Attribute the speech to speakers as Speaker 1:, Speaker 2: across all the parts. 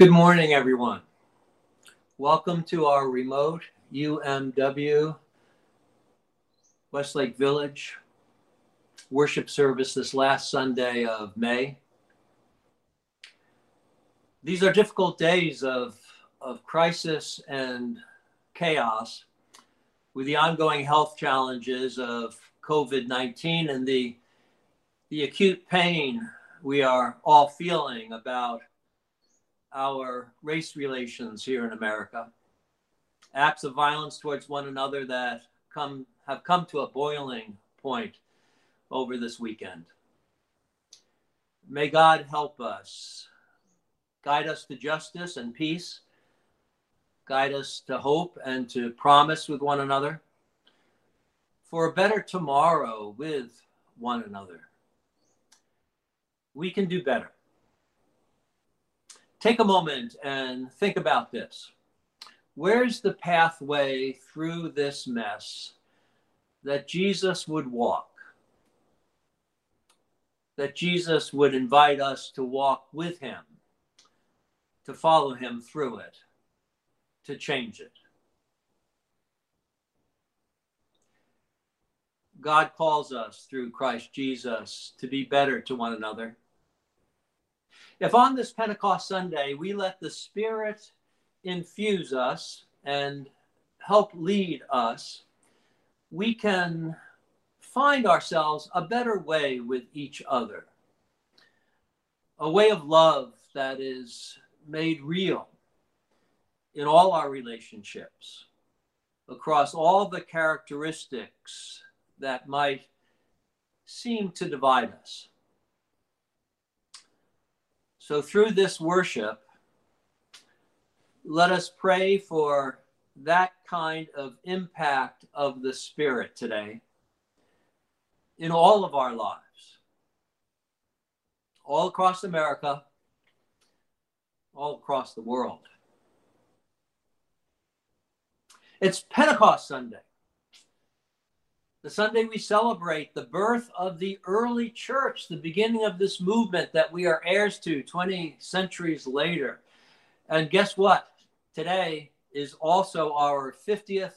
Speaker 1: Good morning, everyone. Welcome to our remote UMW Westlake Village worship service this last Sunday of May. These are difficult days of, of crisis and chaos with the ongoing health challenges of COVID 19 and the, the acute pain we are all feeling about our race relations here in America. Acts of violence towards one another that come have come to a boiling point over this weekend. May God help us, guide us to justice and peace, guide us to hope and to promise with one another for a better tomorrow with one another. We can do better. Take a moment and think about this. Where's the pathway through this mess that Jesus would walk? That Jesus would invite us to walk with him, to follow him through it, to change it. God calls us through Christ Jesus to be better to one another. If on this Pentecost Sunday we let the Spirit infuse us and help lead us, we can find ourselves a better way with each other, a way of love that is made real in all our relationships, across all the characteristics that might seem to divide us. So, through this worship, let us pray for that kind of impact of the Spirit today in all of our lives, all across America, all across the world. It's Pentecost Sunday. The Sunday we celebrate the birth of the early church, the beginning of this movement that we are heirs to 20 centuries later. And guess what? Today is also our 50th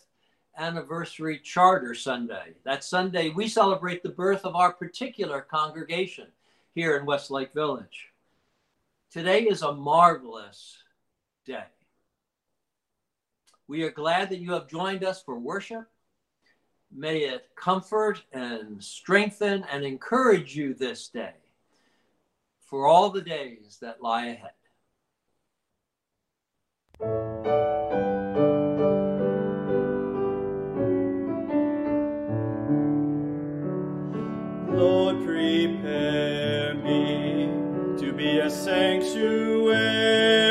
Speaker 1: anniversary charter Sunday. That Sunday, we celebrate the birth of our particular congregation here in Westlake Village. Today is a marvelous day. We are glad that you have joined us for worship. May it comfort and strengthen and encourage you this day for all the days that lie ahead. Hear a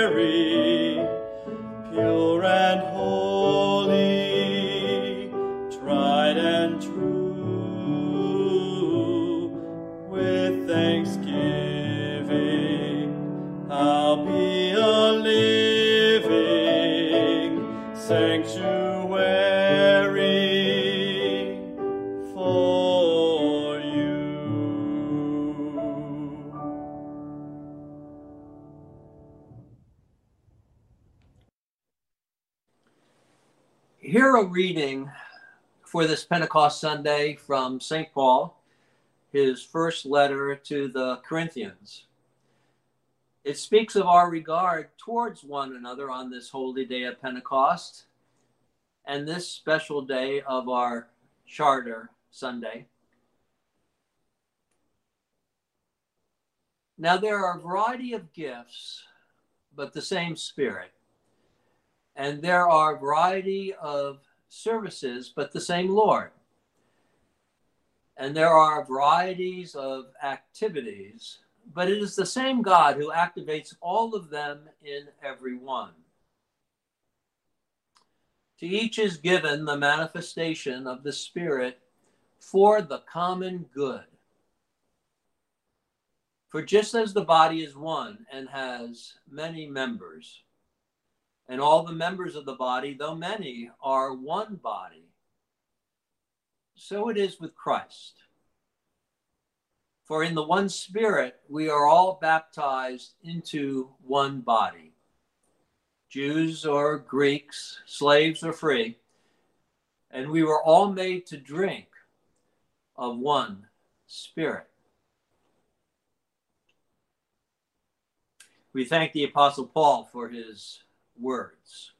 Speaker 1: reading for this Pentecost Sunday from St. Paul, his first letter to the Corinthians. It speaks of our regard towards one another on this holy day of Pentecost and this special day of our Charter Sunday. Now, there are a variety of gifts, but the same Spirit and there are a variety of services, but the same Lord. And there are varieties of activities, but it is the same God who activates all of them in every one. To each is given the manifestation of the Spirit for the common good. For just as the body is one and has many members, and all the members of the body, though many, are one body. So it is with Christ. For in the one Spirit we are all baptized into one body, Jews or Greeks, slaves or free, and we were all made to drink of one Spirit. We thank the Apostle Paul for his words.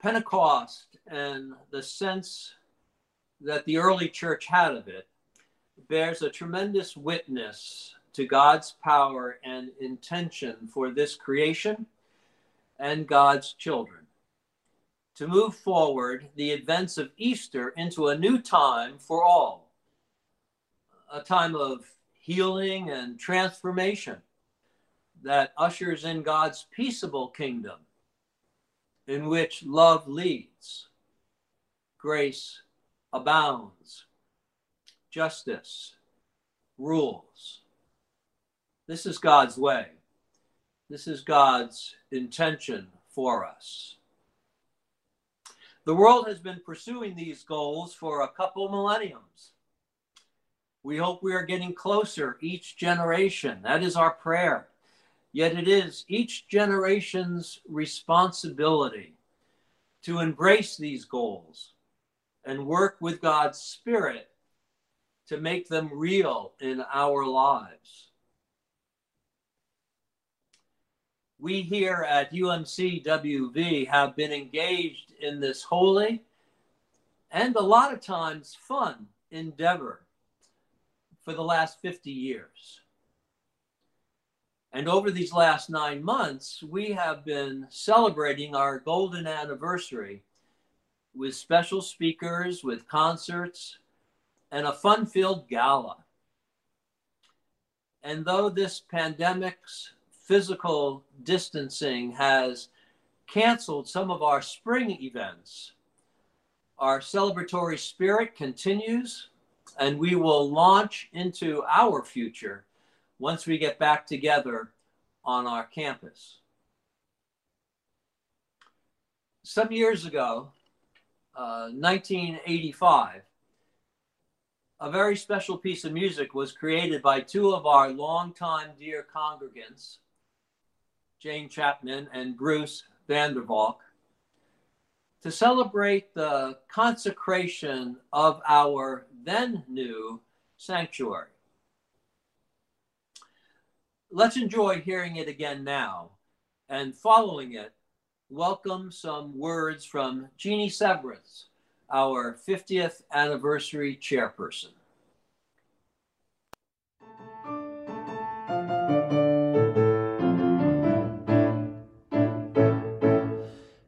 Speaker 1: Pentecost and the sense that the early church had of it bears a tremendous witness to God's power and intention for this creation and God's children. To move forward the events of Easter into a new time for all, a time of healing and transformation that ushers in God's peaceable kingdom in which love leads, grace abounds, justice rules. This is God's way. This is God's intention for us. The world has been pursuing these goals for a couple millenniums. We hope we are getting closer each generation. That is our prayer. Yet it is each generation's responsibility to embrace these goals and work with God's Spirit to make them real in our lives. We here at UMCWV have been engaged in this holy and a lot of times fun endeavor for the last 50 years. And over these last nine months, we have been celebrating our golden anniversary with special speakers, with concerts, and a fun filled gala. And though this pandemic's physical distancing has canceled some of our spring events, our celebratory spirit continues, and we will launch into our future once we get back together on our campus. Some years ago, uh, 1985, a very special piece of music was created by two of our longtime dear congregants, Jane Chapman and Bruce Vandervalk, to celebrate the consecration of our then new sanctuary. Let's enjoy hearing it again now, and following it, welcome some words from Jeannie Severance our 50th anniversary chairperson.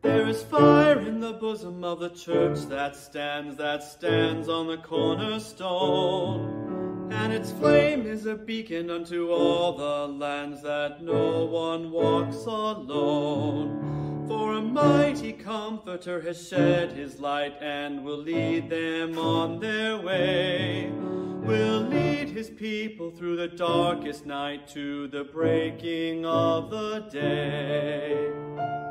Speaker 2: There is fire in the bosom of the church that stands, that stands on the cornerstone. And its flame is a beacon unto all the lands that no one walks alone. For a mighty comforter has shed his light and will lead them on their way. Will lead his people through the darkest night to the breaking of the day.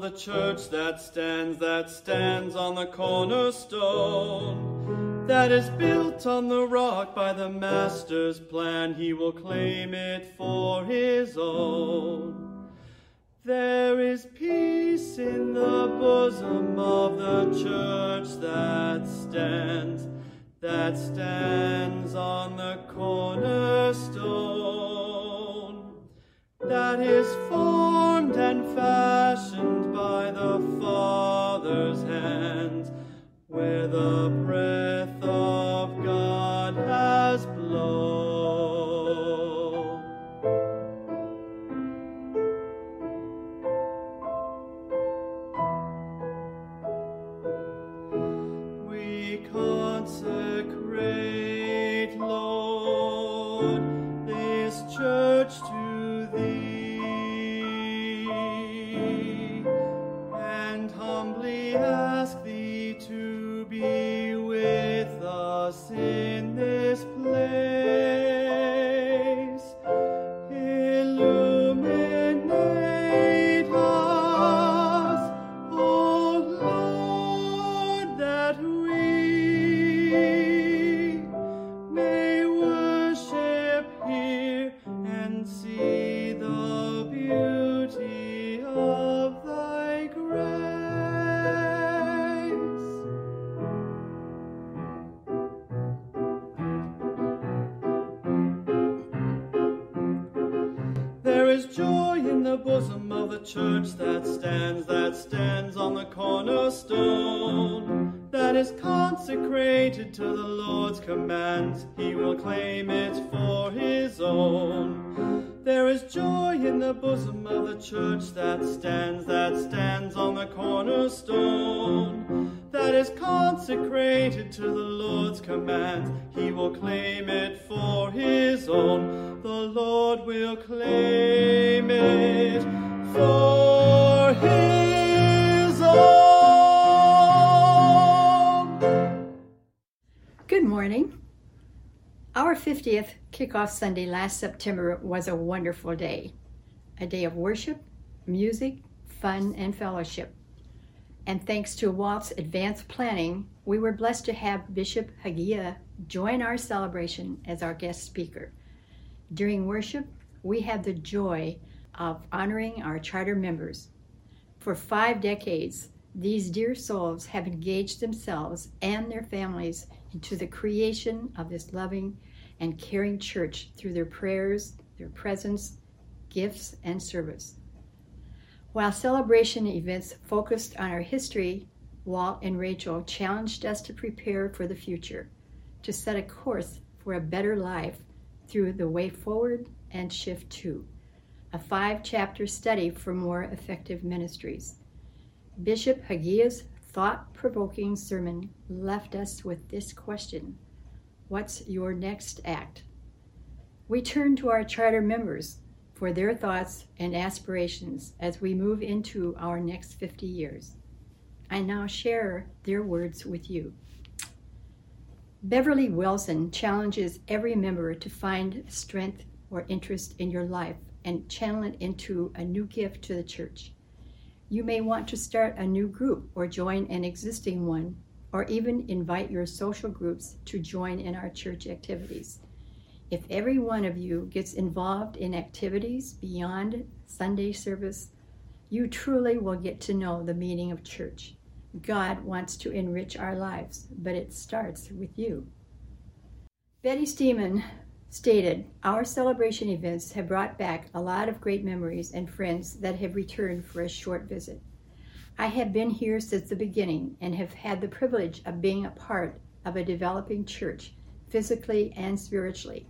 Speaker 2: The church that stands, that stands on the cornerstone, that is built on the rock by the Master's plan. He will claim it for his own. There is peace in the bosom of the church that stands, that stands on the cornerstone, that is formed and by the Father's hands, where the bread found church commands. He will claim it for his own. There is joy in the bosom of the church that stands, that stands on the cornerstone, that is consecrated to the Lord's commands. He will claim
Speaker 3: 50th kickoff Sunday last September was a wonderful day. A day of worship, music, fun, and fellowship. And thanks to Walt's advanced planning, we were blessed to have Bishop Hagiya join our celebration as our guest speaker. During worship, we had the joy of honoring our charter members. For five decades, these dear souls have engaged themselves and their families into the creation of this loving and caring church through their prayers, their presence, gifts, and service. While celebration events focused on our history, Walt and Rachel challenged us to prepare for the future, to set a course for a better life through the way forward and shift to a five chapter study for more effective ministries. Bishop Hagiya's thought provoking sermon left us with this question What's your next act? We turn to our charter members for their thoughts and aspirations as we move into our next 50 years. I now share their words with you. Beverly Wilson challenges every member to find strength or interest in your life and channel it into a new gift to the church. You may want to start a new group or join an existing one, or even invite your social groups to join in our church activities. If every one of you gets involved in activities beyond Sunday service, you truly will get to know the meaning of church. God wants to enrich our lives, but it starts with you. Betty Steeman stated, Our celebration events have brought back a lot of great memories and friends that have returned for a short visit. I have been here since the beginning and have had the privilege of being a part of a developing church, physically and spiritually.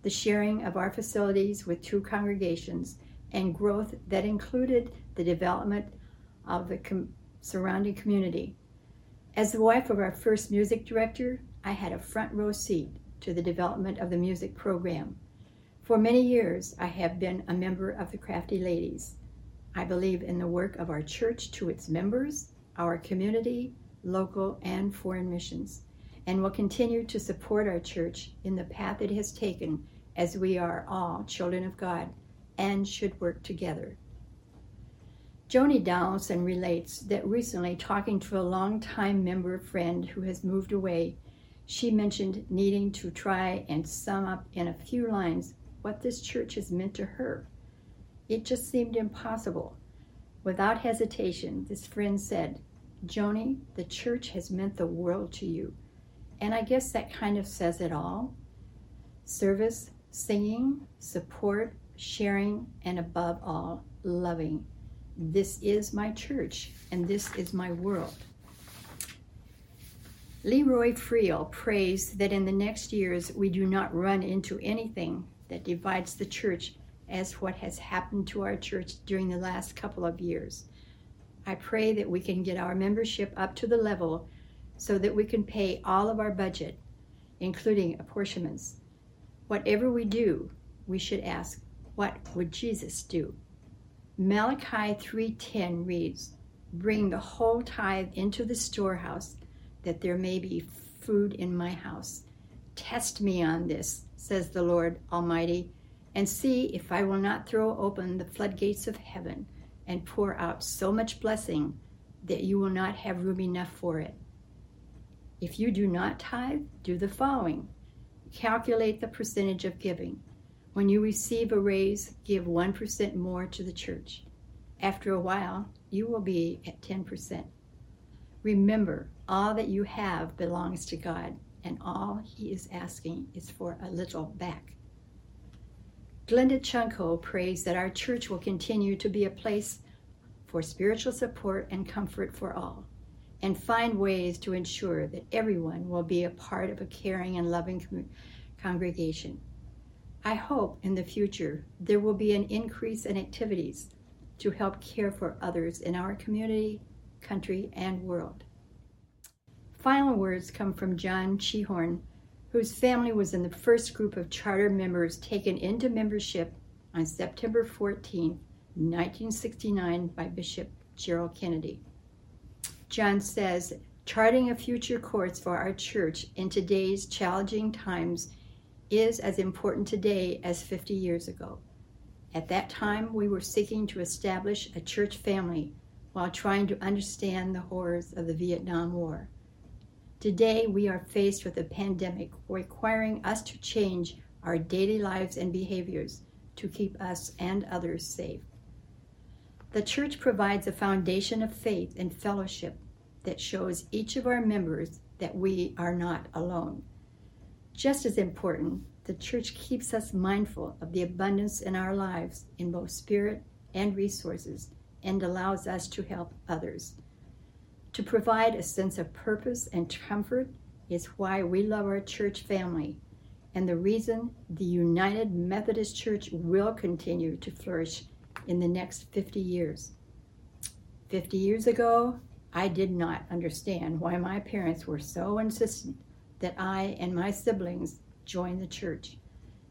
Speaker 3: The sharing of our facilities with two congregations and growth that included the development of the com- surrounding community. As the wife of our first music director, I had a front row seat to the development of the music program. For many years, I have been a member of the Crafty Ladies. I believe in the work of our church to its members, our community, local, and foreign missions, and will continue to support our church in the path it has taken as we are all children of God and should work together. Joni Donaldson relates that recently, talking to a longtime member friend who has moved away, she mentioned needing to try and sum up in a few lines what this church has meant to her. It just seemed impossible. Without hesitation, this friend said, Joni, the church has meant the world to you. And I guess that kind of says it all. Service, singing, support, sharing, and above all, loving. This is my church, and this is my world. Leroy Friel prays that in the next years we do not run into anything that divides the church as what has happened to our church during the last couple of years. I pray that we can get our membership up to the level so that we can pay all of our budget, including apportionments. Whatever we do, we should ask, what would Jesus do? Malachi 3:10 reads, "Bring the whole tithe into the storehouse, that there may be food in my house. Test me on this, says the Lord Almighty, and see if I will not throw open the floodgates of heaven and pour out so much blessing that you will not have room enough for it. If you do not tithe, do the following calculate the percentage of giving. When you receive a raise, give 1% more to the church. After a while, you will be at 10%. Remember, all that you have belongs to God, and all He is asking is for a little back. Glenda Chunko prays that our church will continue to be a place for spiritual support and comfort for all, and find ways to ensure that everyone will be a part of a caring and loving congregation. I hope in the future there will be an increase in activities to help care for others in our community, country, and world. Final words come from John Chehorn, whose family was in the first group of charter members taken into membership on September 14, 1969, by Bishop Gerald Kennedy. John says, charting a future course for our church in today's challenging times is as important today as 50 years ago. At that time, we were seeking to establish a church family while trying to understand the horrors of the Vietnam War. Today, we are faced with a pandemic requiring us to change our daily lives and behaviors to keep us and others safe. The church provides a foundation of faith and fellowship that shows each of our members that we are not alone. Just as important, the church keeps us mindful of the abundance in our lives in both spirit and resources and allows us to help others. To provide a sense of purpose and comfort is why we love our church family and the reason the United Methodist Church will continue to flourish in the next 50 years. 50 years ago, I did not understand why my parents were so insistent that I and my siblings join the church.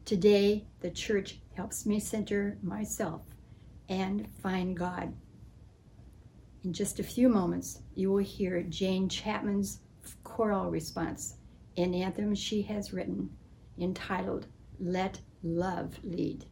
Speaker 3: Today, the church helps me center myself and find God. In just a few moments, you will hear Jane Chapman's choral response, an anthem she has written entitled Let Love Lead.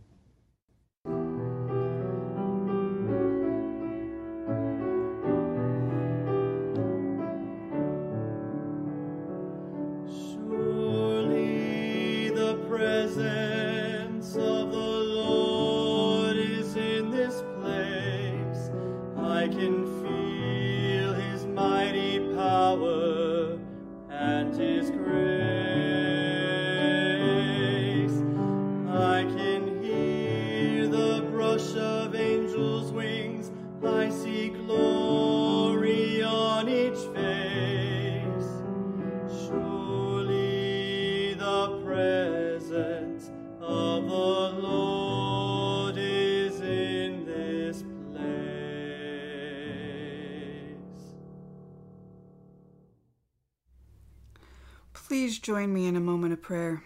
Speaker 4: Join me in a moment of prayer.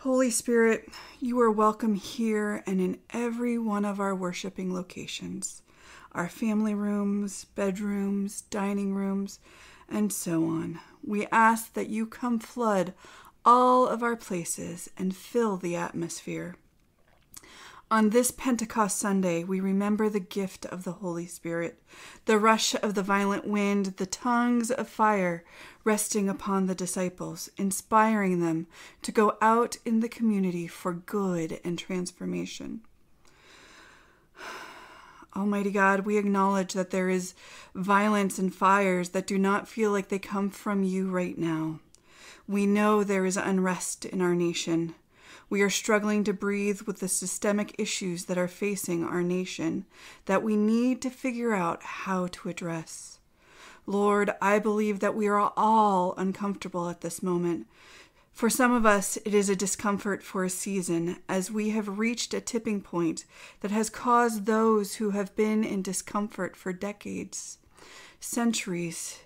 Speaker 4: Holy Spirit, you are welcome here and in every one of our worshiping locations our family rooms, bedrooms, dining rooms, and so on. We ask that you come flood all of our places and fill the atmosphere. On this Pentecost Sunday, we remember the gift of the Holy Spirit, the rush of the violent wind, the tongues of fire resting upon the disciples, inspiring them to go out in the community for good and transformation. Almighty God, we acknowledge that there is violence and fires that do not feel like they come from you right now. We know there is unrest in our nation. We are struggling to breathe with the systemic issues that are facing our nation that we need to figure out how to address. Lord, I believe that we are all uncomfortable at this moment. For some of us, it is a discomfort for a season, as we have reached a tipping point that has caused those who have been in discomfort for decades, centuries,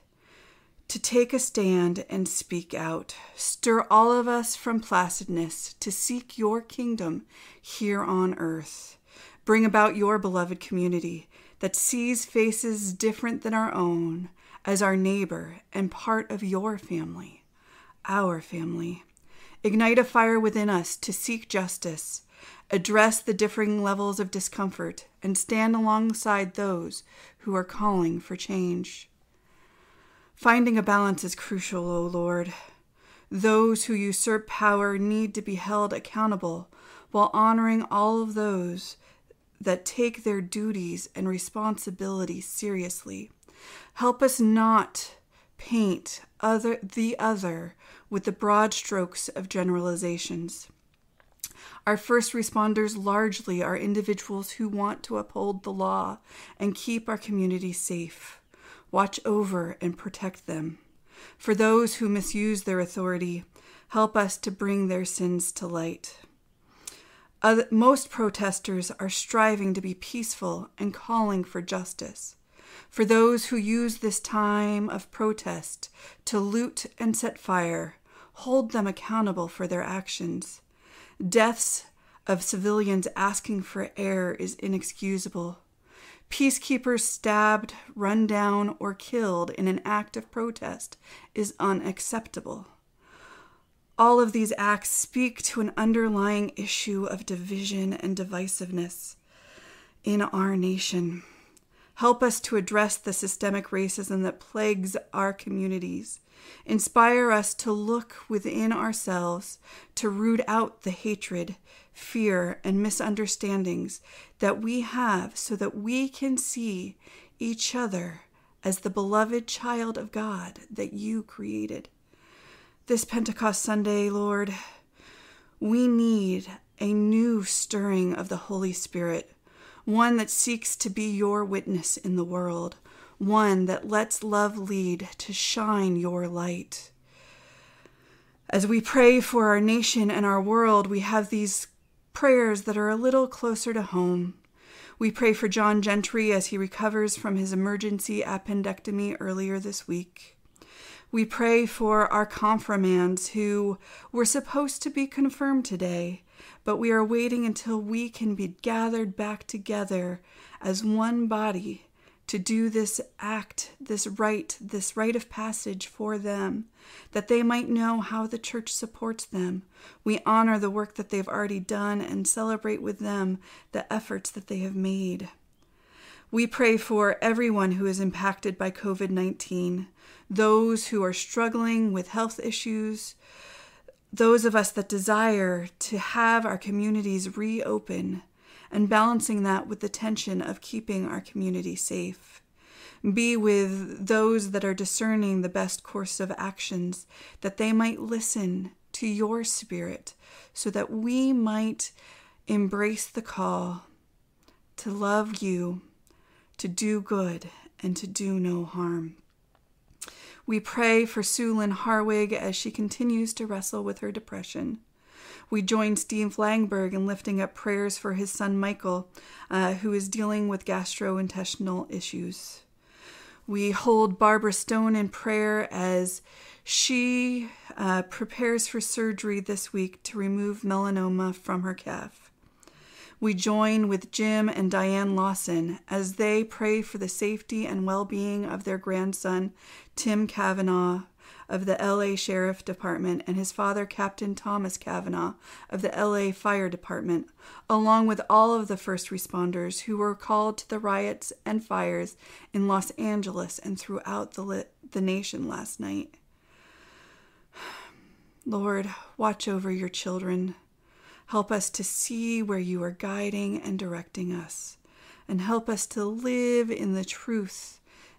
Speaker 4: to take a stand and speak out. Stir all of us from placidness to seek your kingdom here on earth. Bring about your beloved community that sees faces different than our own as our neighbor and part of your family, our family. Ignite a fire within us to seek justice, address the differing levels of discomfort, and stand alongside those who are calling for change. Finding a balance is crucial, O Lord. Those who usurp power need to be held accountable while honoring all of those that take their duties and responsibilities seriously. Help us not paint other the other with the broad strokes of generalizations. Our first responders largely are individuals who want to uphold the law and keep our community safe watch over and protect them. For those who misuse their authority, help us to bring their sins to light. Most protesters are striving to be peaceful and calling for justice. For those who use this time of protest to loot and set fire, hold them accountable for their actions. Deaths of civilians asking for air is inexcusable. Peacekeepers stabbed, run down, or killed in an act of protest is unacceptable. All of these acts speak to an underlying issue of division and divisiveness in our nation. Help us to address the systemic racism that plagues our communities. Inspire us to look within ourselves, to root out the hatred, fear, and misunderstandings that we have so that we can see each other as the beloved child of God that you created. This Pentecost Sunday, Lord, we need a new stirring of the Holy Spirit, one that seeks to be your witness in the world, one that lets love lead to shine your light. As we pray for our nation and our world, we have these prayers that are a little closer to home. We pray for John Gentry as he recovers from his emergency appendectomy earlier this week. We pray for our confirmands who were supposed to be confirmed today, but we are waiting until we can be gathered back together as one body to do this act, this rite, this rite of passage for them, that they might know how the church supports them. We honor the work that they've already done and celebrate with them the efforts that they have made. We pray for everyone who is impacted by COVID 19, those who are struggling with health issues, those of us that desire to have our communities reopen and balancing that with the tension of keeping our community safe. Be with those that are discerning the best course of actions, that they might listen to your spirit, so that we might embrace the call to love you, to do good, and to do no harm. We pray for Sue Harwig as she continues to wrestle with her depression. We join Steve Langberg in lifting up prayers for his son Michael, uh, who is dealing with gastrointestinal issues. We hold Barbara Stone in prayer as she uh, prepares for surgery this week to remove melanoma from her calf. We join with Jim and Diane Lawson as they pray for the safety and well being of their grandson, Tim Kavanaugh, of the LA Sheriff Department and his father, Captain Thomas Kavanaugh of the LA Fire Department, along with all of the first responders who were called to the riots and fires in Los Angeles and throughout the, the nation last night. Lord, watch over your children. Help us to see where you are guiding and directing us, and help us to live in the truth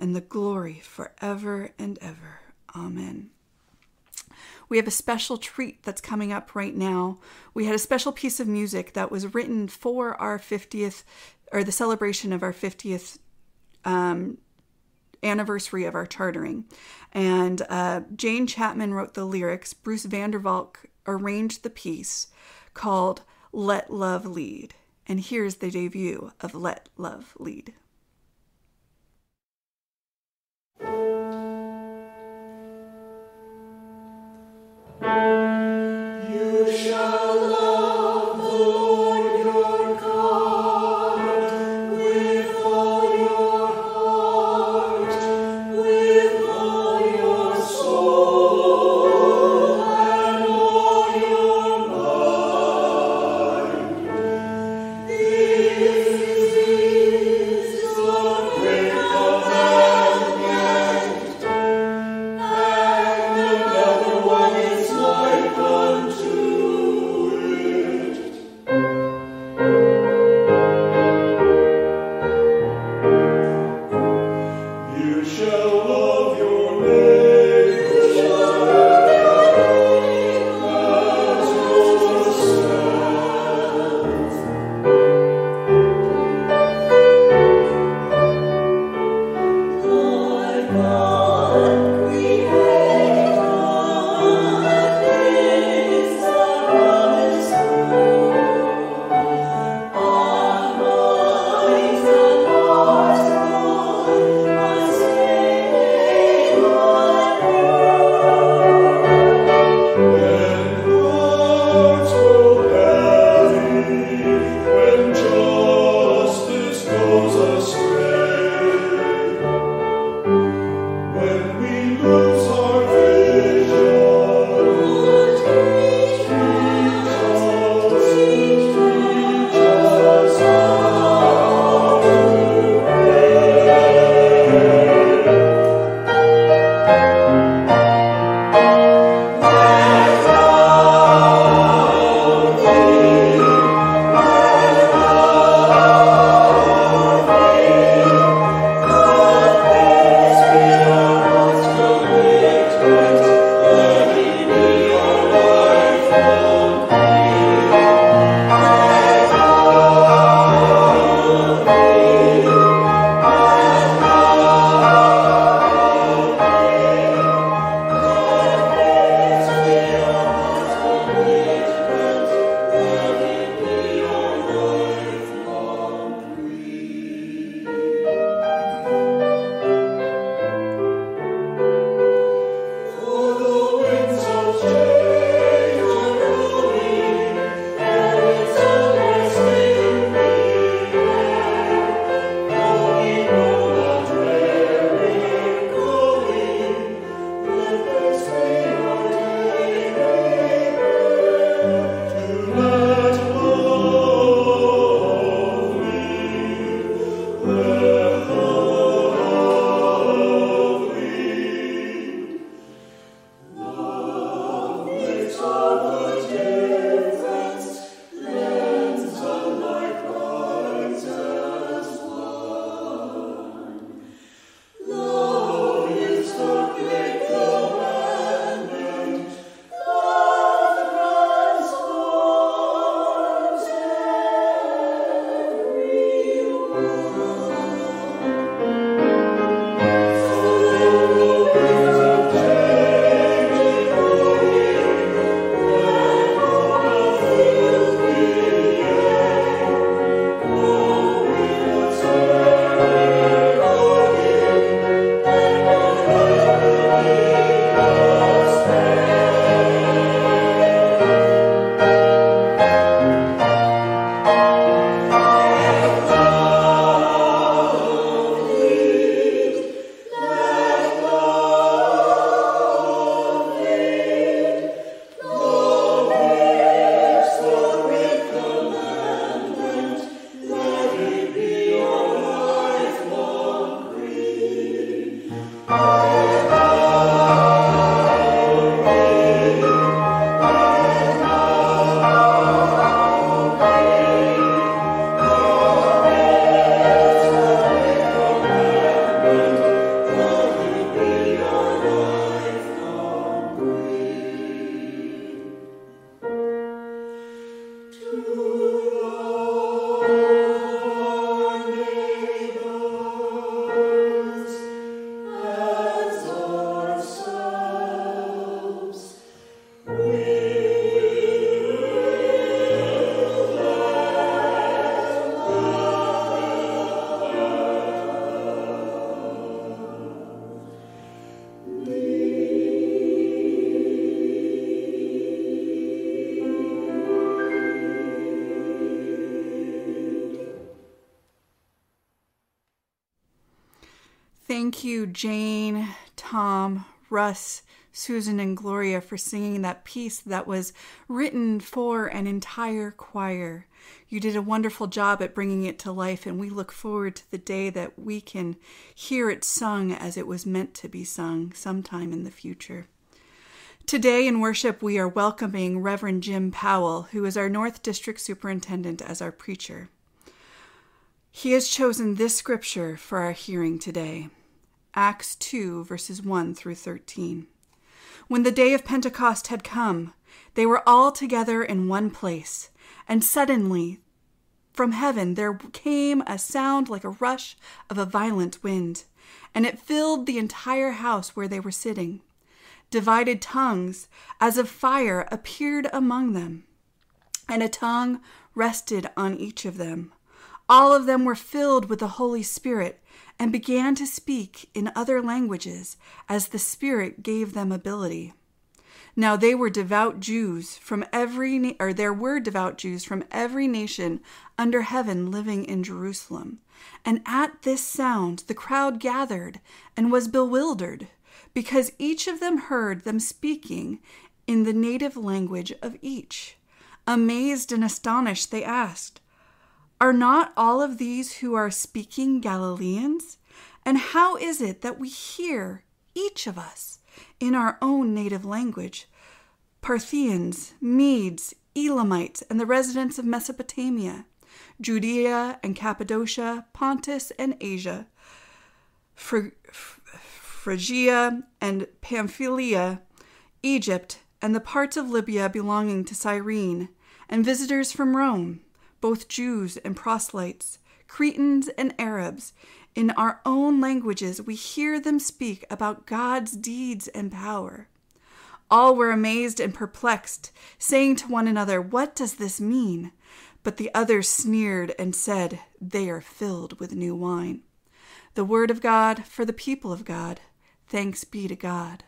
Speaker 4: and the glory forever and ever. Amen. We have a special treat that's coming up right now. We had a special piece of music that was written for our 50th, or the celebration of our 50th um, anniversary of our chartering. And uh, Jane Chapman wrote the lyrics. Bruce Vandervalk arranged the piece called Let Love Lead. And here's the debut of Let Love Lead.
Speaker 5: One
Speaker 4: Thank you, Jane, Tom, Russ, Susan, and Gloria for singing that piece that was written for an entire choir. You did a wonderful job at bringing it to life, and we look forward to the day that we can hear it sung as it was meant to be sung sometime in the future. Today in worship, we are welcoming Reverend Jim Powell, who is our North District Superintendent, as our preacher. He has chosen this scripture for our hearing today Acts 2, verses 1 through 13. When the day of Pentecost had come, they were all together in one place, and suddenly from heaven there came a sound like a rush of a violent wind, and it filled the entire house where they were sitting. Divided tongues as of fire appeared among them, and a tongue rested on each of them. All of them were filled with the Holy Spirit and began to speak in other languages as the Spirit gave them ability. Now they were devout Jews from every or there were devout Jews from every nation under heaven living in Jerusalem. And at this sound the crowd gathered and was bewildered because each of them heard them speaking in the native language of each. Amazed and astonished they asked, are not all of these who are speaking Galileans? And how is it that we hear, each of us, in our own native language? Parthians, Medes, Elamites, and the residents of Mesopotamia, Judea and Cappadocia, Pontus and Asia, Phrygia and Pamphylia, Egypt, and the parts of Libya belonging to Cyrene, and visitors from Rome both Jews and proselytes, Cretans and Arabs. In our own languages, we hear them speak about God's deeds and power. All were amazed and perplexed, saying to one another, What does this mean? But the others sneered and said, They are filled with new wine. The word of God for the people of God. Thanks be to God.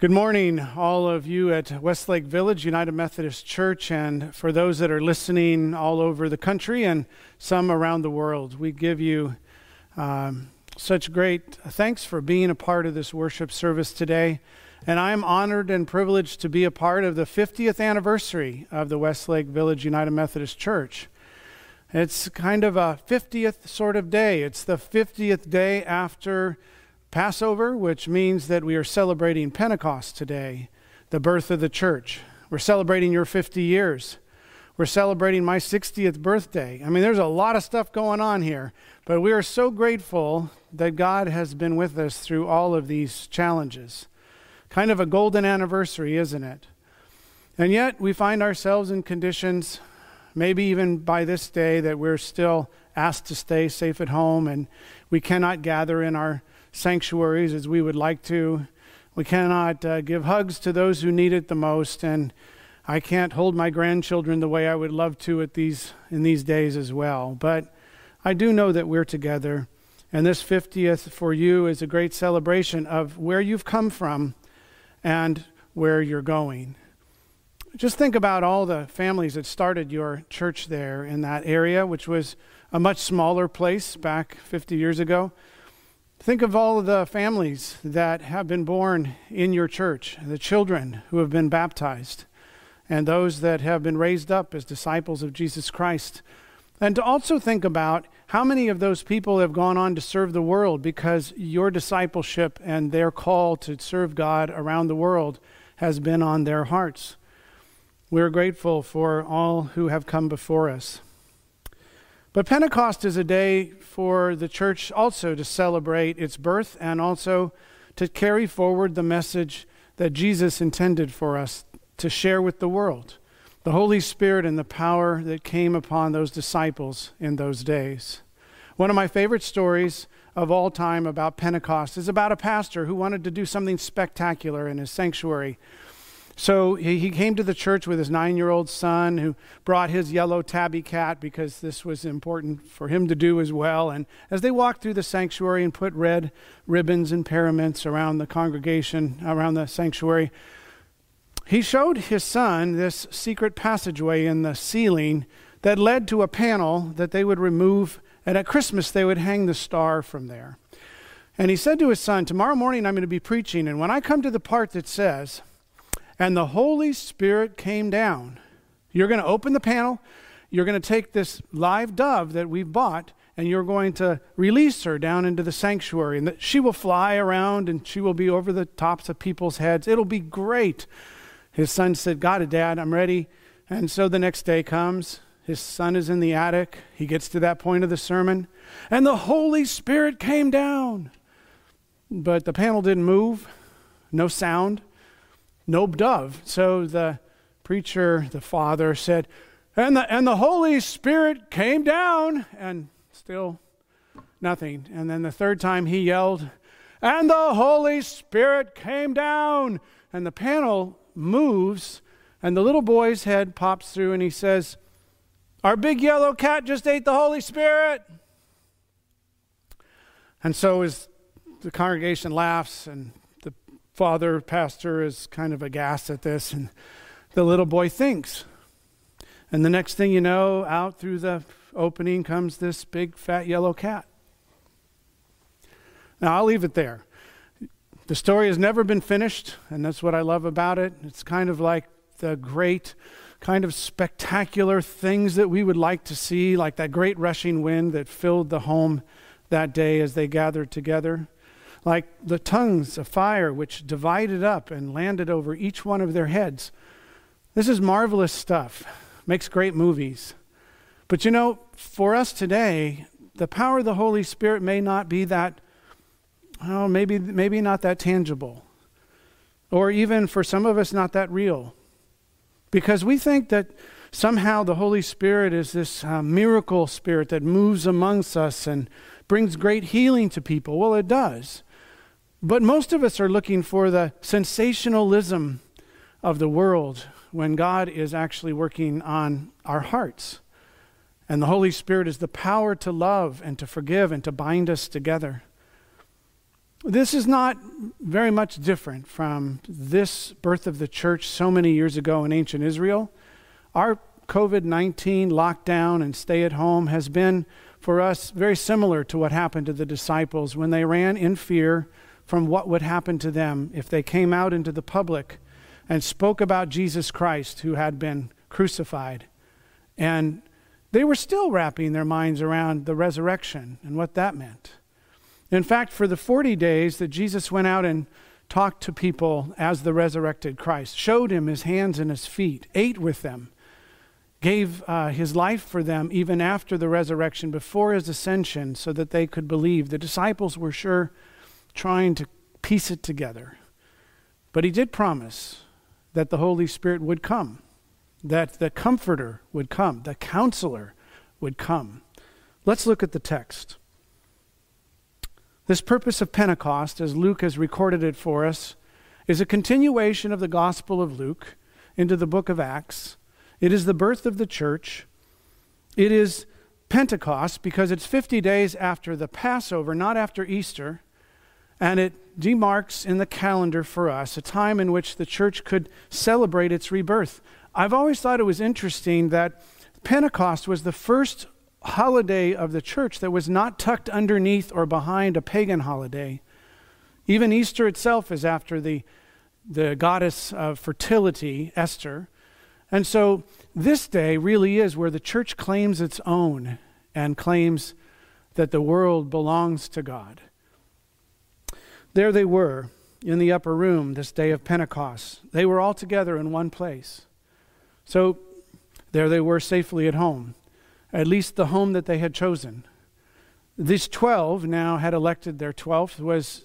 Speaker 6: Good morning, all of you at Westlake Village United Methodist Church, and for those that are listening all over the country and some around the world. We give you um, such great thanks for being a part of this worship service today. And I'm honored and privileged to be a part of the 50th anniversary of the Westlake Village United Methodist Church. It's kind of a 50th sort of day. It's the 50th day after Passover, which means that we are celebrating Pentecost today, the birth of the church. We're celebrating your 50 years. We're celebrating my 60th birthday. I mean, there's a lot of stuff going on here, but we are so grateful that God has been with us through all of these challenges. Kind of a golden anniversary, isn't it? And yet, we find ourselves in conditions, maybe even by this day, that we're still asked to stay safe at home and we cannot gather in our sanctuaries as we would like to. We cannot uh, give hugs to those who need it the most. And I can't hold my grandchildren the way I would love to at these in these days as well. But I do know that we're together, and this 50th for you is a great celebration of where you've come from and where you're going. Just think about all the families that started your church there in that area, which was a much smaller place back 50 years ago. Think of all of the families that have been born in your church, the children who have been baptized and those that have been raised up as disciples of Jesus Christ. And to also think about how many of those people have gone on to serve the world because your discipleship and their call to serve God around the world has been on their hearts. We're grateful for all who have come before us. But Pentecost is a day for the church also to celebrate its birth and also to carry forward the message that Jesus intended for us to share with the world the Holy Spirit and the power that came upon those disciples in those days. One of my favorite stories of all time about Pentecost is about a pastor who wanted to do something spectacular in his sanctuary. So he came to the church with his nine year old son who brought his yellow tabby cat because this was important for him to do as well. And as they walked through the sanctuary and put red ribbons and paraments around the congregation, around the sanctuary, he showed his son this secret passageway in the ceiling that led to a panel that they would remove, and at Christmas they would hang the star from there. And he said to his son, Tomorrow morning I'm going to be preaching, and when I come to the part that says, And the Holy Spirit came down, you're going to open the panel, you're going to take this live dove that we've bought, and you're going to release her down into the sanctuary, and she will fly around and she will be over the tops of people's heads. It'll be great. His son said, Got it, Dad, I'm ready. And so the next day comes. His son is in the attic. He gets to that point of the sermon, and the Holy Spirit came down. But the panel didn't move, no sound, no dove. So the preacher, the father, said, and the, and the Holy Spirit came down, and still nothing. And then the third time he yelled, and the Holy Spirit came down. And the panel moves, and the little boy's head pops through, and he says, Our big yellow cat just ate the Holy Spirit. And so as the congregation laughs, and father pastor is kind of aghast at this, and the little boy thinks. And the next thing you know, out through the opening comes this big fat yellow cat. Now, I'll leave it there. The story has never been finished, and that's what I love about it. It's kind of like the great, kind of spectacular things that we would like to see, like that great rushing wind that filled the home that day as they gathered together, like the tongues of fire which divided up and landed over each one of their heads. This is marvelous stuff, makes great movies. But you know, for us today, the power of the Holy Spirit may not be that well, maybe, maybe not that tangible. Or even for some of us, not that real. Because we think that somehow the Holy Spirit is this uh, miracle spirit that moves amongst us and brings great healing to people. Well, it does. But most of us are looking for the sensationalism of the world when God is actually working on our hearts. And the Holy Spirit is the power to love and to forgive and to bind us together. This is not very much different from this birth of the church so many years ago in ancient Israel. Our COVID 19 lockdown and stay at home has been for us very similar to what happened to the disciples when they ran in fear from what would happen to them if they came out into the public and spoke about Jesus Christ who had been crucified and they were still wrapping their minds around the resurrection and what that meant. In fact, for the 40 days that Jesus went out and talked to people as the resurrected Christ, showed him his hands and his feet, ate with them, gave uh, his life for them even after the resurrection, before his ascension, so that they could believe. The disciples were sure trying to piece it together. But he did promise that the Holy Spirit would come, that the Comforter would come, the Counselor would come. Let's look at the text. This purpose of Pentecost, as Luke has recorded it for us, is a continuation of the Gospel of Luke into the book of Acts. It is the birth of the church. It is Pentecost because it's 50 days after the Passover, not after Easter. And it demarks in the calendar for us a time in which the church could celebrate its rebirth. I've always thought it was interesting that Pentecost was the first holiday of the church that was not tucked underneath or behind a pagan holiday. Even Easter itself is after the, the goddess of fertility, Esther. And so this day really is where the church claims its own and claims that the world belongs to God. There they were in the upper room this day of Pentecost. They were all together in one place. So there they were safely at home at least the home that they had chosen. These 12 now had elected their 12th, was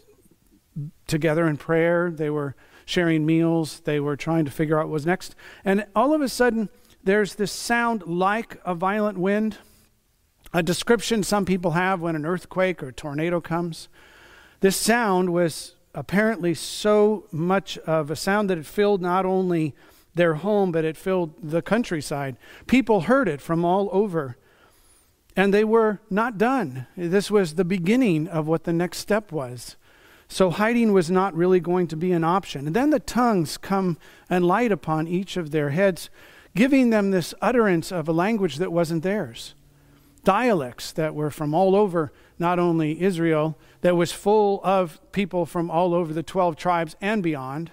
Speaker 6: together in prayer. They were sharing meals. They were trying to figure out what was next. And all of a sudden, there's this sound like a violent wind, a description some people have when an earthquake or tornado comes. This sound was apparently so much of a sound that it filled not only their home, but it filled the countryside. People heard it from all over. And they were not done. This was the beginning of what the next step was. So hiding was not really going to be an option. And then the tongues come and light upon each of their heads, giving them this utterance of a language that wasn't theirs. Dialects that were from all over, not only Israel, that was full of people from all over the 12 tribes and beyond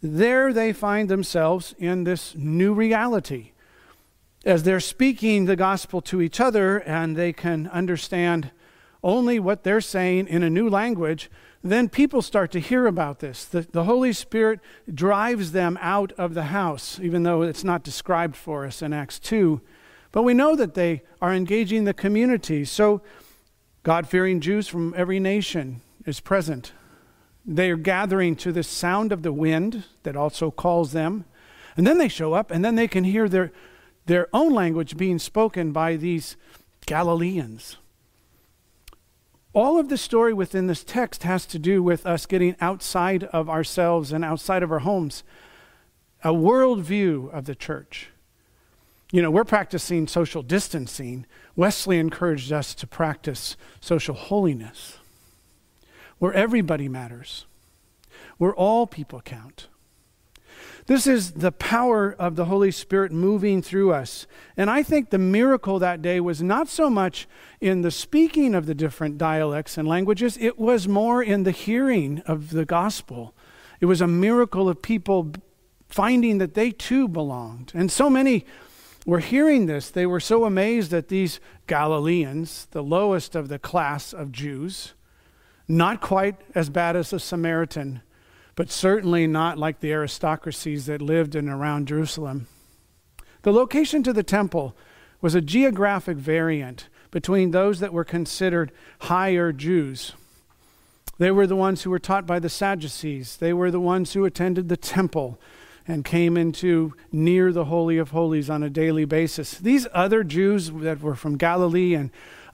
Speaker 6: there they find themselves in this new reality. As they're speaking the gospel to each other and they can understand only what they're saying in a new language, then people start to hear about this. The, the Holy Spirit drives them out of the house, even though it's not described for us in Acts 2. But we know that they are engaging the community. So, God fearing Jews from every nation is present they are gathering to the sound of the wind that also calls them. And then they show up, and then they can hear their, their own language being spoken by these Galileans. All of the story within this text has to do with us getting outside of ourselves and outside of our homes, a worldview of the church. You know, we're practicing social distancing. Wesley encouraged us to practice social holiness where everybody matters, where all people count. This is the power of the Holy Spirit moving through us. And I think the miracle that day was not so much in the speaking of the different dialects and languages, it was more in the hearing of the gospel. It was a miracle of people finding that they too belonged. And so many were hearing this. They were so amazed that these Galileans, the lowest of the class of Jews, not quite as bad as the Samaritan, but certainly not like the aristocracies that lived in around Jerusalem. The location to the temple was a geographic variant between those that were considered higher Jews. They were the ones who were taught by the Sadducees. They were the ones who attended the temple and came into near the Holy of Holies on a daily basis. These other Jews that were from Galilee and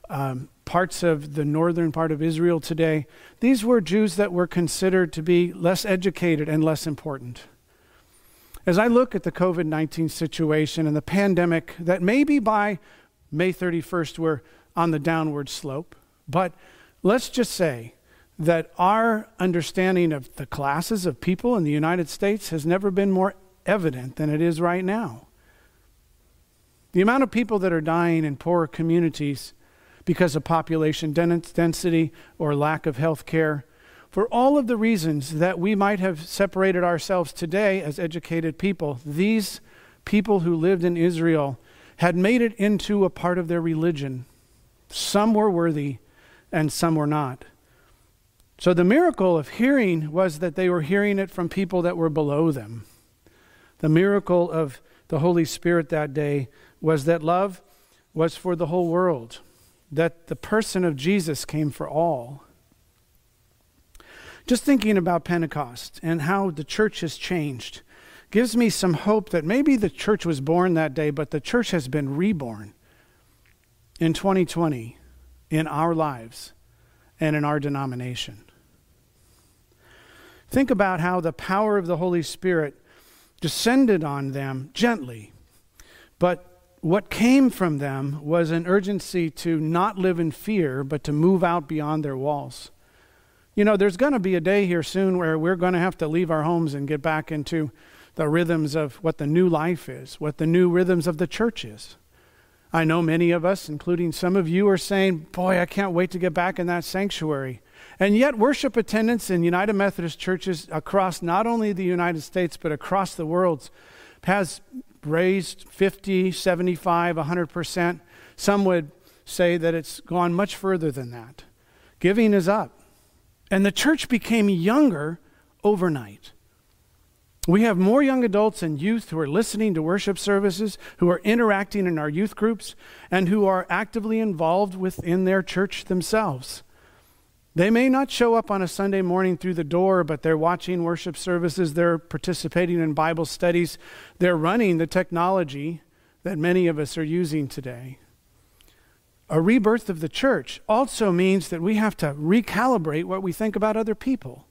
Speaker 6: um, parts of the northern part of Israel today, these were Jews that were considered to be less educated and less important. As I look at the COVID 19 situation and the pandemic, that maybe by May 31st we're on the downward slope, but let's just say that our understanding of the classes of people in the United States has never been more evident than it is right now. The amount of people that are dying in poor communities because of population density or lack of health care. For all of the reasons that we might have separated ourselves today as educated people, these people who lived in Israel had made it into a part of their religion. Some were worthy and some were not. So the miracle of hearing was that they were hearing it from people that were below them. The miracle of the Holy Spirit that day was that love was for the whole world, that the person of Jesus came for all. Just thinking about Pentecost and how the church has changed gives me some hope that maybe the church was born that day, but the church has been reborn in 2020 in our lives and in our denomination. Think about how the power of the Holy Spirit descended on them gently, but what came from them was an urgency to not live in fear, but to move out beyond their walls. You know, there's going to be a day here soon where we're going to have to leave our homes and get back into the rhythms of what the new life is, what the new rhythms of the church is. I know many of us, including some of you, are saying, Boy, I can't wait to get back in that sanctuary. And yet, worship attendance in United Methodist churches across not only the United States, but across the world has raised 50, 75, 100%. Some would say that it's gone much further than that. Giving is up. And the church became younger overnight. We have more young adults and youth who are listening to worship services, who are interacting in our youth groups, and who are actively involved within their church themselves. They may not show up on a Sunday morning through the door, but they're watching worship services, they're participating in Bible studies, they're running the technology that many of us are using today a rebirth of the church also means that we have to recalibrate what we think about other people.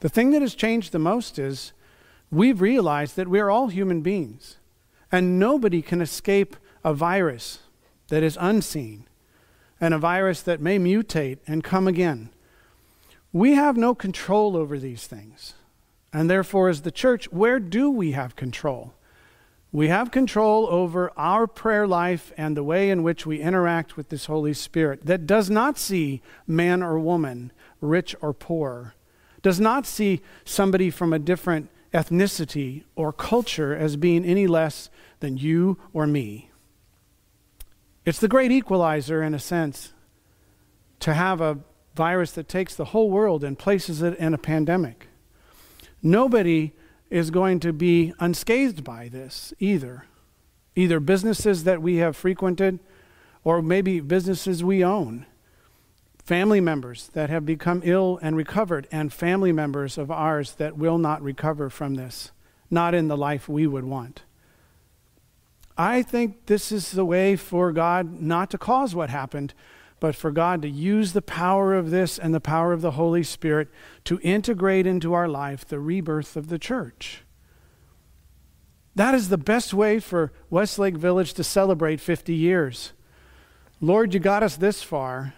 Speaker 6: The thing that has changed the most is we've realized that we're all human beings, and nobody can escape a virus that is unseen and a virus that may mutate and come again. We have no control over these things. And therefore, as the church, where do we have control? We have control over our prayer life and the way in which we interact with this Holy Spirit that does not see man or woman, rich or poor, does not see somebody from a different ethnicity or culture as being any less than you or me. It's the great equalizer, in a sense, to have a virus that takes the whole world and places it in a pandemic. Nobody is going to be unscathed by this either. Either businesses that we have frequented or maybe businesses we own. Family members that have become ill and recovered, and family members of ours that will not recover from this, not in the life we would want. I think this is the way for God not to cause what happened, but for God to use the power of this and the power of the Holy Spirit to integrate into our life the rebirth of the church. That is the best way for Westlake Village to celebrate 50 years. Lord, you got us this far.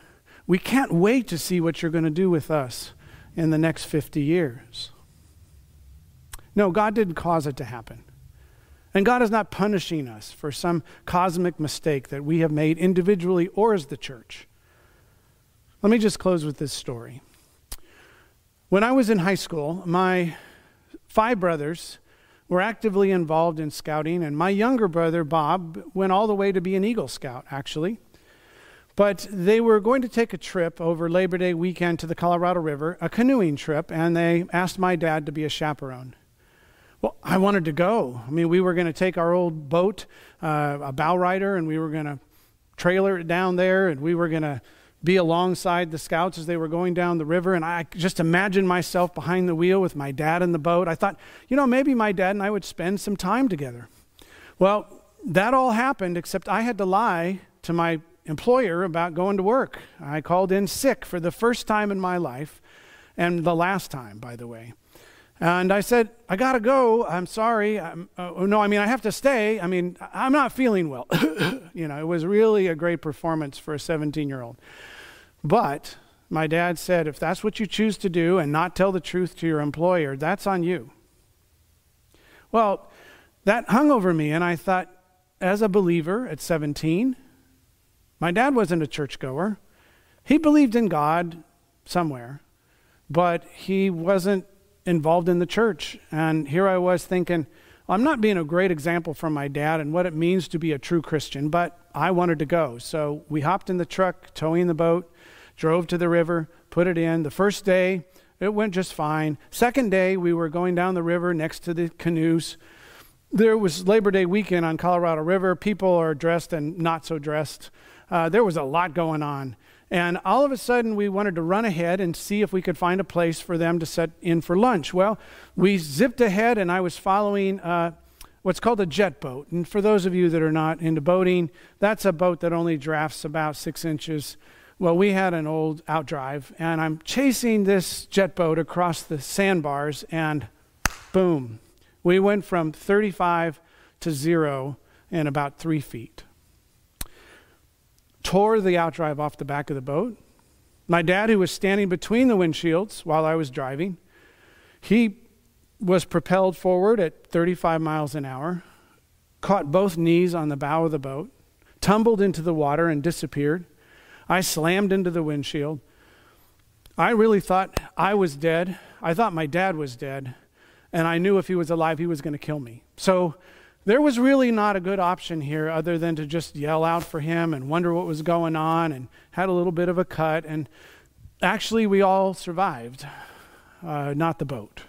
Speaker 6: We can't wait to see what you're going to do with us in the next 50 years. No, God didn't cause it to happen. And God is not punishing us for some cosmic mistake that we have made individually or as the church. Let me just close with this story. When I was in high school, my five brothers were actively involved in scouting, and my younger brother, Bob, went all the way to be an Eagle Scout, actually. But they were going to take a trip over Labor Day weekend to the Colorado River, a canoeing trip, and they asked my dad to be a chaperone. Well, I wanted to go. I mean, we were going to take our old boat, uh, a bow rider, and we were going to trailer it down there, and we were going to be alongside the scouts as they were going down the river. And I just imagined myself behind the wheel with my dad in the boat. I thought, you know, maybe my dad and I would spend some time together. Well, that all happened, except I had to lie to my employer about going to work. I called in sick for the first time in my life, and the last time, by the way. And I said, I got to go. I'm sorry. I'm, uh, no, I mean, I have to stay. I mean, I'm not feeling well. you know, it was really a great performance for a 17 year old. But my dad said, if that's what you choose to do and not tell the truth to your employer, that's on you. Well, that hung over me, and I thought, as a believer at 17, my dad wasn't a churchgoer. He believed in God somewhere, but he wasn't involved in the church. And here I was thinking, I'm not being a great example for my dad and what it means to be a true Christian, but I wanted to go. So we hopped in the truck, towing the boat, drove to the river, put it in. The first day, it went just fine. Second day, we were going down the river next to the canoes. There was Labor Day weekend on Colorado River. People are dressed and not so dressed. Uh, there was a lot going on. And all of a sudden, we wanted to run ahead and see if we could find a place for them to set in for lunch. Well, we zipped ahead, and I was following uh, what's called a jet boat. And for those of you that are not into boating, that's a boat that only drafts about six inches. Well, we had an old outdrive, and I'm chasing this jet boat across the sandbars, and boom, we went from 35 to zero in about three feet tore the outdrive off the back of the boat. My dad, who was standing between the windshields while I was driving, he was propelled forward at 35 miles an hour, caught both knees on the bow of the boat, tumbled into the water, and disappeared. I slammed into the windshield. I really thought I was dead. I thought my dad was dead. And I knew if he was alive, he was going to kill me. So there was really not a good option here other than to just yell out for him and wonder what was going on and had a little bit of a cut. And actually, we all survived, uh, not the boat.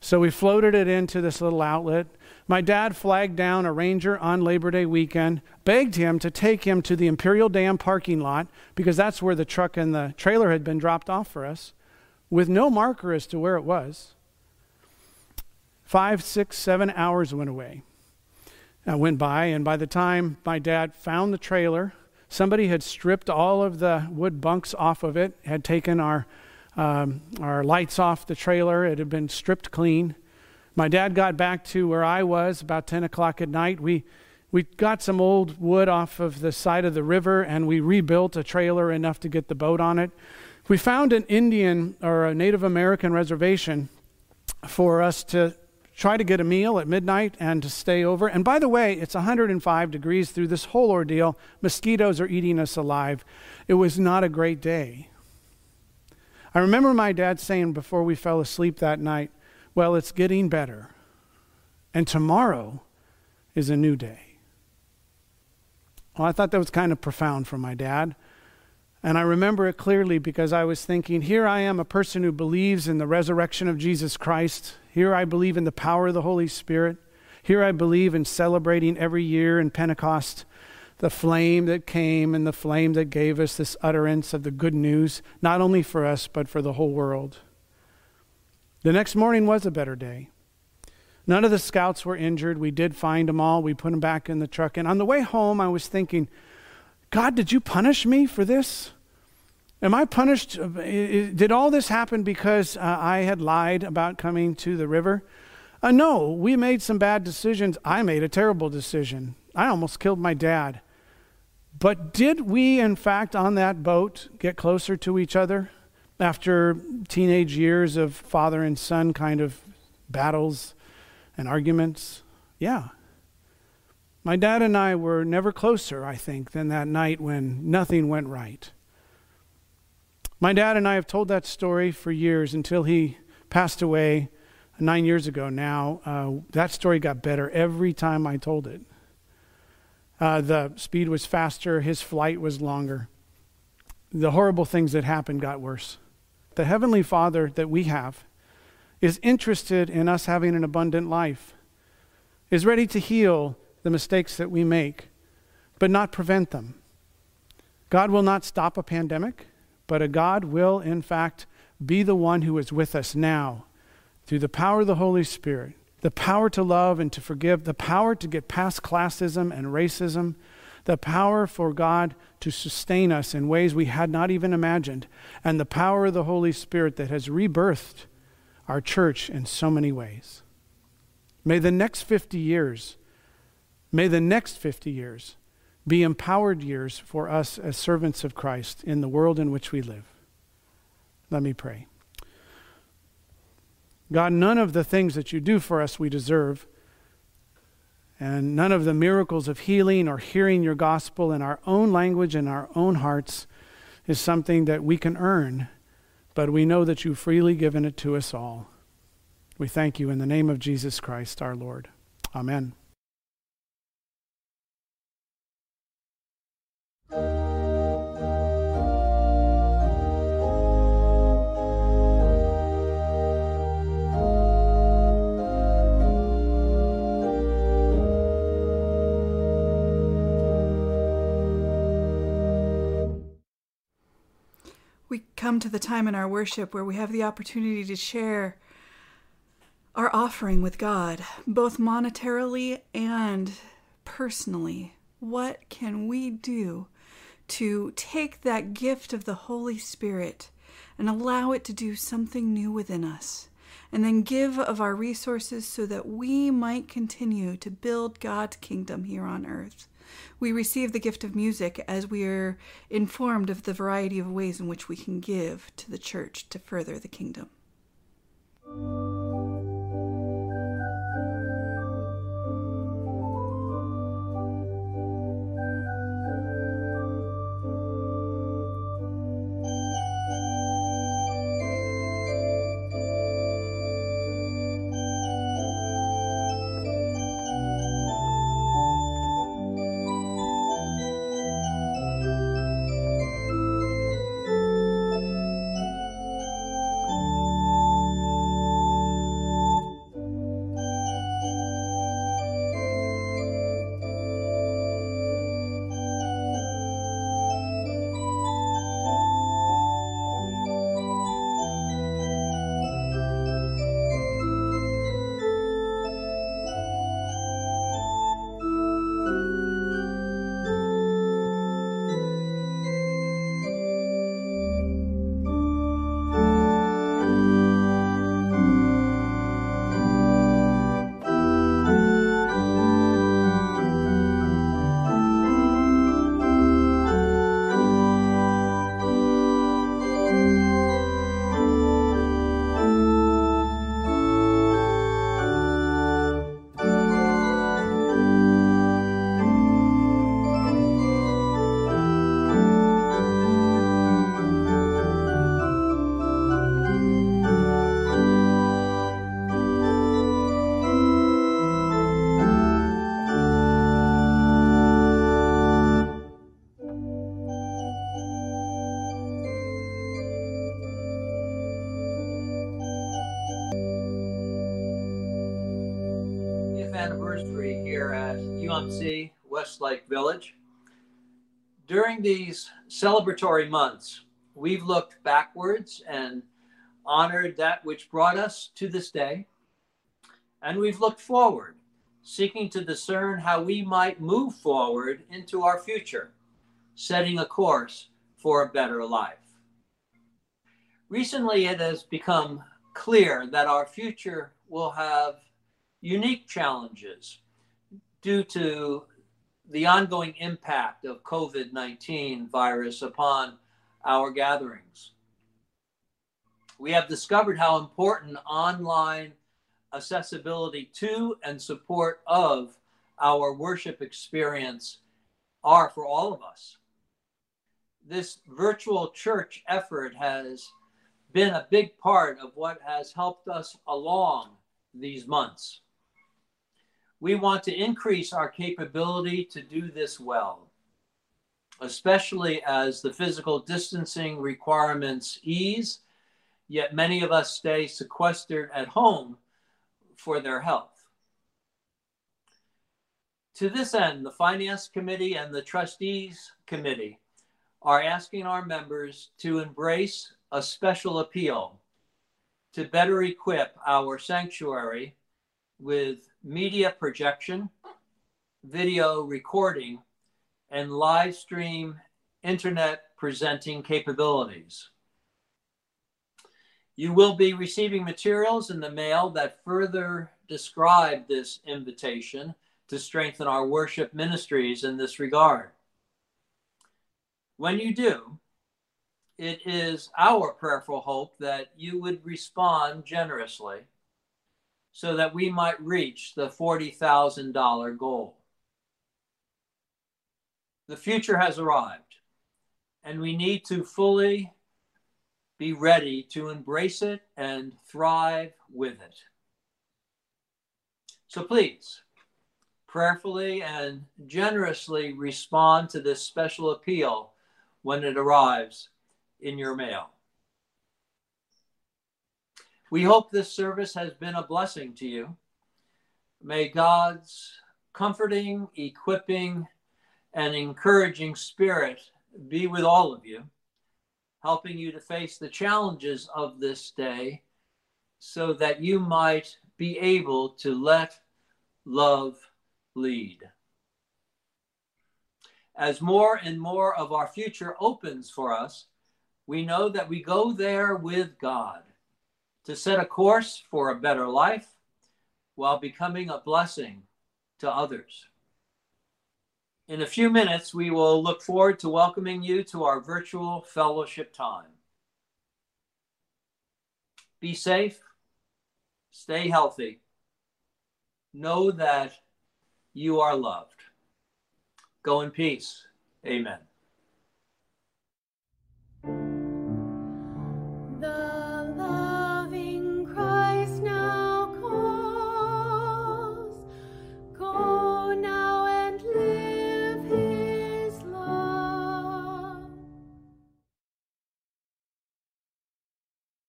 Speaker 6: So we floated it into this little outlet. My dad flagged down a ranger on Labor Day weekend, begged him to take him to the Imperial Dam parking lot because that's where the truck and the trailer had been dropped off for us, with no marker as to where it was. Five, six, seven hours went away uh, went by, and by the time my dad found the trailer, somebody had stripped all of the wood bunks off of it, had taken our, um, our lights off the trailer, it had been stripped clean. My dad got back to where I was about 10 o'clock at night. We, we got some old wood off of the side of the river and we rebuilt a trailer enough to get the boat on it. We found an Indian or a Native American reservation for us to try to get a meal at midnight and to stay over. And by the way, it's 105 degrees through this whole ordeal. Mosquitoes are eating us alive. It was not a great day. I remember my dad saying before we fell asleep that night, Well, it's getting better. And tomorrow is a new day. Well, I thought that was kind of profound for my dad. And I remember it clearly because I was thinking, here I am, a person who believes in the resurrection of Jesus Christ. Here I believe in the power of the Holy Spirit. Here I believe in celebrating every year in Pentecost the flame that came and the flame that gave us this utterance of the good news, not only for us, but for the whole world. The next morning was a better day. None of the scouts were injured. We did find them all. We put them back in the truck. And on the way home, I was thinking, God, did you punish me for this? Am I punished? Did all this happen because uh, I had lied about coming to the river? Uh, no, we made some bad decisions. I made a terrible decision. I almost killed my dad. But did we, in fact, on that boat get closer to each other after teenage years of father and son kind of battles and arguments? Yeah. My dad and I were never closer, I think, than that night when nothing went right. My dad and I have told that story for years until he passed away nine years ago now. Uh, that story got better every time I told it. Uh, the speed was faster, his flight was longer. The horrible things that happened got worse. The Heavenly Father that we have is interested in us having an abundant life, is ready to heal the mistakes that we make, but not prevent them. God will not stop a pandemic. But a God will, in fact, be the one who is with us now through the power of the Holy Spirit, the power to love and to forgive, the power to get past classism and racism, the power for God to sustain us in ways we had not even imagined, and the power of the Holy Spirit that has rebirthed our church in so many ways. May the next 50 years, may the next 50 years be empowered years for us as servants of Christ in the world in which we live. Let me pray. God, none of the things that you do for us we deserve, and none of the miracles of healing or hearing your gospel in our own language and our own hearts is something that we can earn, but we know that you've freely given it to us all. We thank you in the name of Jesus Christ our Lord. Amen.
Speaker 4: We come to the time in our worship where we have the opportunity to share our offering with God, both monetarily and personally. What can we do to take that gift of the Holy Spirit and allow it to do something new within us? And then give of our resources so that we might continue to build God's kingdom here on earth. We receive the gift of music as we are informed of the variety of ways in which we can give to the church to further the kingdom.
Speaker 1: During these celebratory months, we've looked backwards and honored that which brought us to this day. And we've looked forward, seeking to discern how we might move forward into our future, setting a course for a better life. Recently, it has become clear that our future will have unique challenges due to the ongoing impact of COVID 19 virus upon our gatherings. We have discovered how important online accessibility to and support of our worship experience are for all of us. This virtual church effort has been a big part of what has helped us along these months. We want to increase our capability to do this well, especially as the physical distancing requirements ease, yet many of us stay sequestered at home for their health. To this end, the Finance Committee and the Trustees Committee are asking our members to embrace a special appeal to better equip our sanctuary with media projection, video recording, and live stream internet presenting capabilities. You will be receiving materials in the mail that further describe this invitation to strengthen our worship ministries in this regard. When you do, it is our prayerful hope that you would respond generously so that we might reach the $40,000 goal. The future has arrived, and we need to fully be ready to embrace it and thrive with it. So please prayerfully and generously respond to this special appeal when it arrives in your mail. We hope this service has been a blessing to you. May God's comforting, equipping, and encouraging spirit be with all of you, helping you to face the challenges of this day so that you might be able to let love lead. As more and more of our future opens for us, we know that we go there with God to set a course for a better life while becoming a blessing to others. In a few minutes, we will look forward to welcoming you to our virtual fellowship time. Be safe, stay healthy, know that you are loved. Go in peace. Amen.